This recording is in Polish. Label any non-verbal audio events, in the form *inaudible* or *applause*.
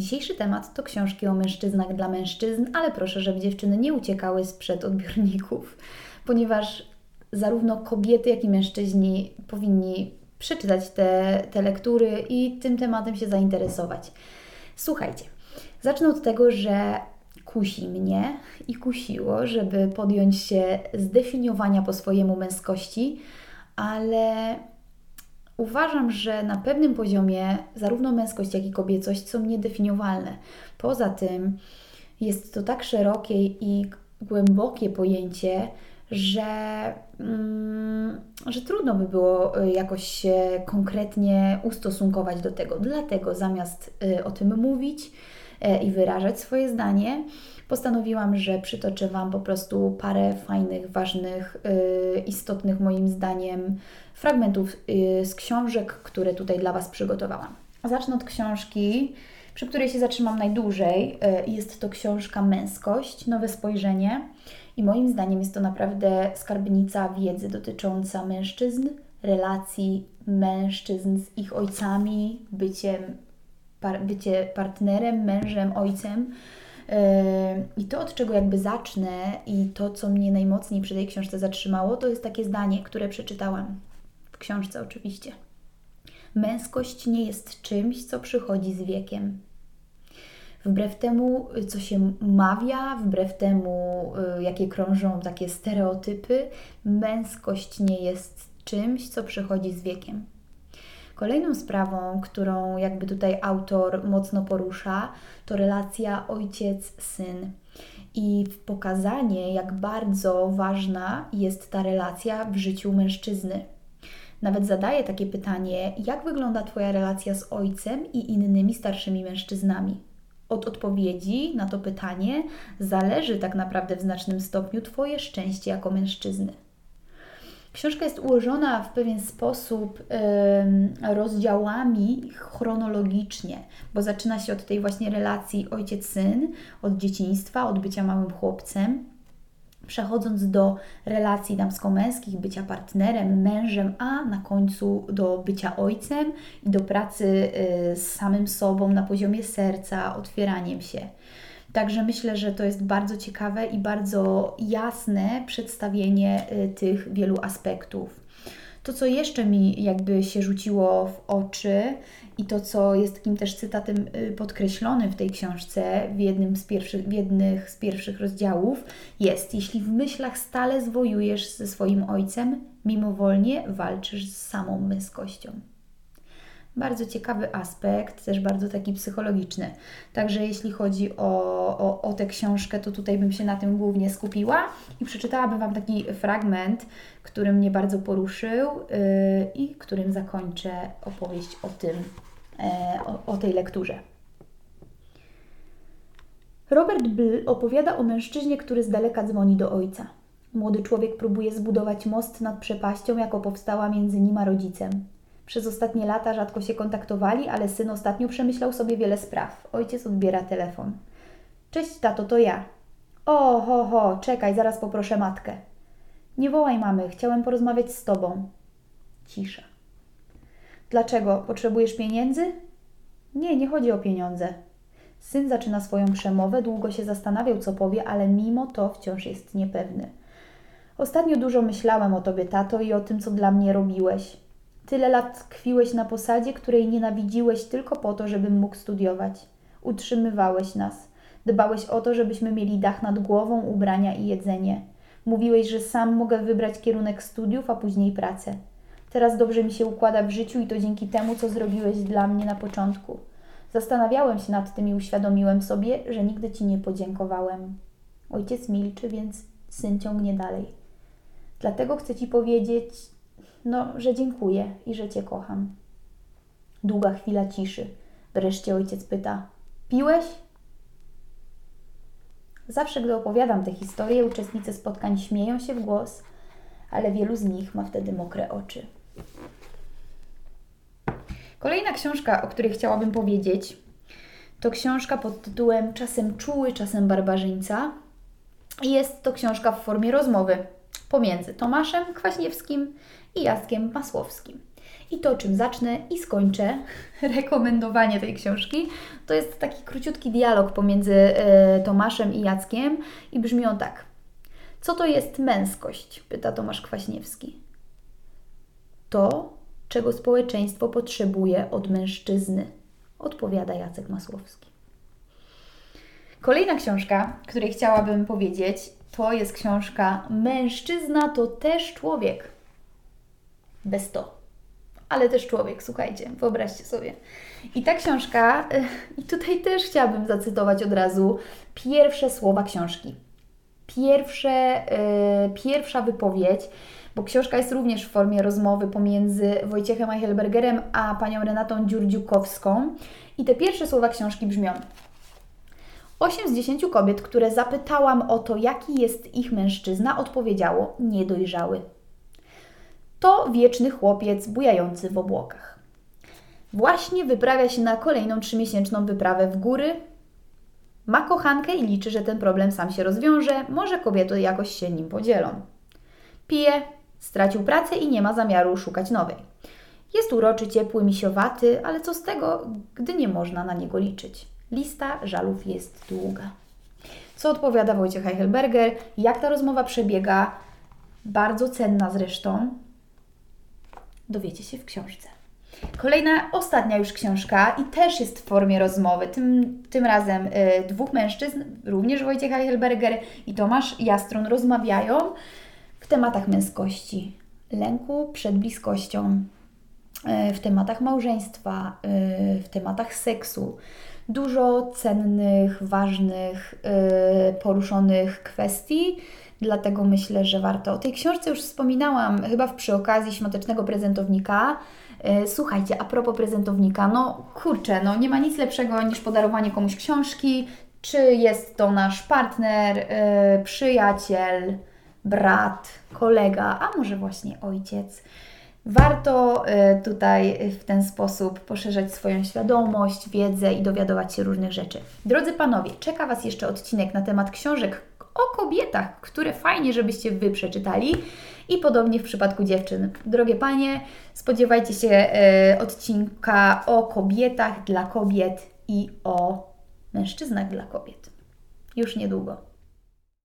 Dzisiejszy temat to książki o mężczyznach dla mężczyzn, ale proszę, żeby dziewczyny nie uciekały sprzed odbiorników, *laughs* ponieważ zarówno kobiety, jak i mężczyźni powinni przeczytać te, te lektury i tym tematem się zainteresować. Słuchajcie, zacznę od tego, że kusi mnie i kusiło, żeby podjąć się zdefiniowania po swojemu męskości, ale uważam, że na pewnym poziomie zarówno męskość, jak i kobiecość są niedefiniowalne. Poza tym jest to tak szerokie i głębokie pojęcie, że, mm, że trudno by było y, jakoś się konkretnie ustosunkować do tego. Dlatego zamiast y, o tym mówić i wyrażać swoje zdanie, postanowiłam, że przytoczę Wam po prostu parę fajnych, ważnych, istotnych moim zdaniem fragmentów z książek, które tutaj dla Was przygotowałam. Zacznę od książki, przy której się zatrzymam najdłużej. Jest to książka Męskość, Nowe Spojrzenie i moim zdaniem jest to naprawdę skarbnica wiedzy dotycząca mężczyzn, relacji mężczyzn z ich ojcami, byciem, par, bycie partnerem, mężem, ojcem. Yy, I to, od czego jakby zacznę i to, co mnie najmocniej przy tej książce zatrzymało, to jest takie zdanie, które przeczytałam w książce oczywiście. Męskość nie jest czymś, co przychodzi z wiekiem. Wbrew temu, co się mawia, wbrew temu, y, jakie krążą takie stereotypy, męskość nie jest czymś, co przychodzi z wiekiem. Kolejną sprawą, którą jakby tutaj autor mocno porusza, to relacja ojciec-syn i pokazanie, jak bardzo ważna jest ta relacja w życiu mężczyzny. Nawet zadaje takie pytanie: jak wygląda Twoja relacja z ojcem i innymi starszymi mężczyznami? od odpowiedzi na to pytanie zależy tak naprawdę w znacznym stopniu Twoje szczęście jako mężczyzny. Książka jest ułożona w pewien sposób rozdziałami chronologicznie, bo zaczyna się od tej właśnie relacji ojciec-syn, od dzieciństwa, od bycia małym chłopcem, przechodząc do relacji damsko-męskich, bycia partnerem, mężem, a na końcu do bycia ojcem i do pracy y, z samym sobą na poziomie serca, otwieraniem się. Także myślę, że to jest bardzo ciekawe i bardzo jasne przedstawienie y, tych wielu aspektów. To, co jeszcze mi jakby się rzuciło w oczy i to, co jest takim też cytatem y, podkreślonym w tej książce, w jednym z pierwszych, w jednych z pierwszych rozdziałów, jest: Jeśli w myślach stale zwojujesz ze swoim ojcem, mimowolnie walczysz z samą męskością. Bardzo ciekawy aspekt, też bardzo taki psychologiczny. Także jeśli chodzi o, o, o tę książkę, to tutaj bym się na tym głównie skupiła i przeczytałabym Wam taki fragment, który mnie bardzo poruszył yy, i którym zakończę opowieść o tym, E, o, o tej lekturze. Robert Bl opowiada o mężczyźnie, który z daleka dzwoni do ojca. Młody człowiek próbuje zbudować most nad przepaścią, jako powstała między nim a rodzicem. Przez ostatnie lata rzadko się kontaktowali, ale syn ostatnio przemyślał sobie wiele spraw. Ojciec odbiera telefon. Cześć, tato, to ja. O, ho, ho, czekaj, zaraz poproszę matkę. Nie wołaj mamy, chciałem porozmawiać z tobą. Cisza. Dlaczego? Potrzebujesz pieniędzy? Nie, nie chodzi o pieniądze. Syn zaczyna swoją przemowę, długo się zastanawiał, co powie, ale mimo to wciąż jest niepewny. Ostatnio dużo myślałem o tobie, tato, i o tym, co dla mnie robiłeś. Tyle lat tkwiłeś na posadzie, której nienawidziłeś tylko po to, żebym mógł studiować. Utrzymywałeś nas. Dbałeś o to, żebyśmy mieli dach nad głową, ubrania i jedzenie. Mówiłeś, że sam mogę wybrać kierunek studiów, a później pracę. Teraz dobrze mi się układa w życiu i to dzięki temu, co zrobiłeś dla mnie na początku. Zastanawiałem się nad tym i uświadomiłem sobie, że nigdy Ci nie podziękowałem. Ojciec milczy, więc syn ciągnie dalej. Dlatego chcę Ci powiedzieć, no, że dziękuję i że Cię kocham. Długa chwila ciszy. Wreszcie ojciec pyta: Piłeś? Zawsze, gdy opowiadam tę historię, uczestnicy spotkań śmieją się w głos, ale wielu z nich ma wtedy mokre oczy. Kolejna książka, o której chciałabym powiedzieć, to książka pod tytułem Czasem czuły, czasem barbarzyńca. I jest to książka w formie rozmowy pomiędzy Tomaszem Kwaśniewskim i Jackiem Masłowskim. I to, czym zacznę i skończę *laughs* rekomendowanie tej książki, to jest taki króciutki dialog pomiędzy e, Tomaszem i Jackiem i brzmi on tak. Co to jest męskość? pyta Tomasz Kwaśniewski. To, czego społeczeństwo potrzebuje od mężczyzny, odpowiada Jacek Masłowski. Kolejna książka, której chciałabym powiedzieć, to jest książka Mężczyzna to też człowiek. Bez to. Ale też człowiek, słuchajcie, wyobraźcie sobie. I ta książka, i tutaj też chciałabym zacytować od razu pierwsze słowa książki. Pierwsze, yy, pierwsza wypowiedź, bo książka jest również w formie rozmowy pomiędzy Wojciechem Eichelbergerem a panią Renatą Dziurdziukowską. I te pierwsze słowa książki brzmią: Osiem z dziesięciu kobiet, które zapytałam o to, jaki jest ich mężczyzna, odpowiedziało niedojrzały. To wieczny chłopiec bujający w obłokach. Właśnie wyprawia się na kolejną trzymiesięczną wyprawę w góry. Ma kochankę i liczy, że ten problem sam się rozwiąże, może kobiety jakoś się nim podzielą. Pije, stracił pracę i nie ma zamiaru szukać nowej. Jest uroczy, ciepły, misiowaty, ale co z tego, gdy nie można na niego liczyć? Lista żalów jest długa. Co odpowiada Wojciech Eichelberger? Jak ta rozmowa przebiega? Bardzo cenna zresztą. Dowiecie się w książce. Kolejna, ostatnia już książka i też jest w formie rozmowy. Tym, tym razem y, dwóch mężczyzn, również Wojciech Eichelberger i Tomasz Jastrun, rozmawiają w tematach męskości, lęku przed bliskością, y, w tematach małżeństwa, y, w tematach seksu, dużo cennych, ważnych, yy, poruszonych kwestii. Dlatego myślę, że warto. O tej książce już wspominałam chyba przy okazji świątecznego prezentownika. Yy, słuchajcie, a propos prezentownika, no kurczę, no nie ma nic lepszego niż podarowanie komuś książki, czy jest to nasz partner, yy, przyjaciel, brat, kolega, a może właśnie ojciec. Warto y, tutaj w ten sposób poszerzać swoją świadomość, wiedzę i dowiadywać się różnych rzeczy. Drodzy panowie, czeka Was jeszcze odcinek na temat książek o kobietach, które fajnie, żebyście Wy przeczytali. I podobnie w przypadku dziewczyn. Drogie panie, spodziewajcie się y, odcinka o kobietach dla kobiet i o mężczyznach dla kobiet. Już niedługo.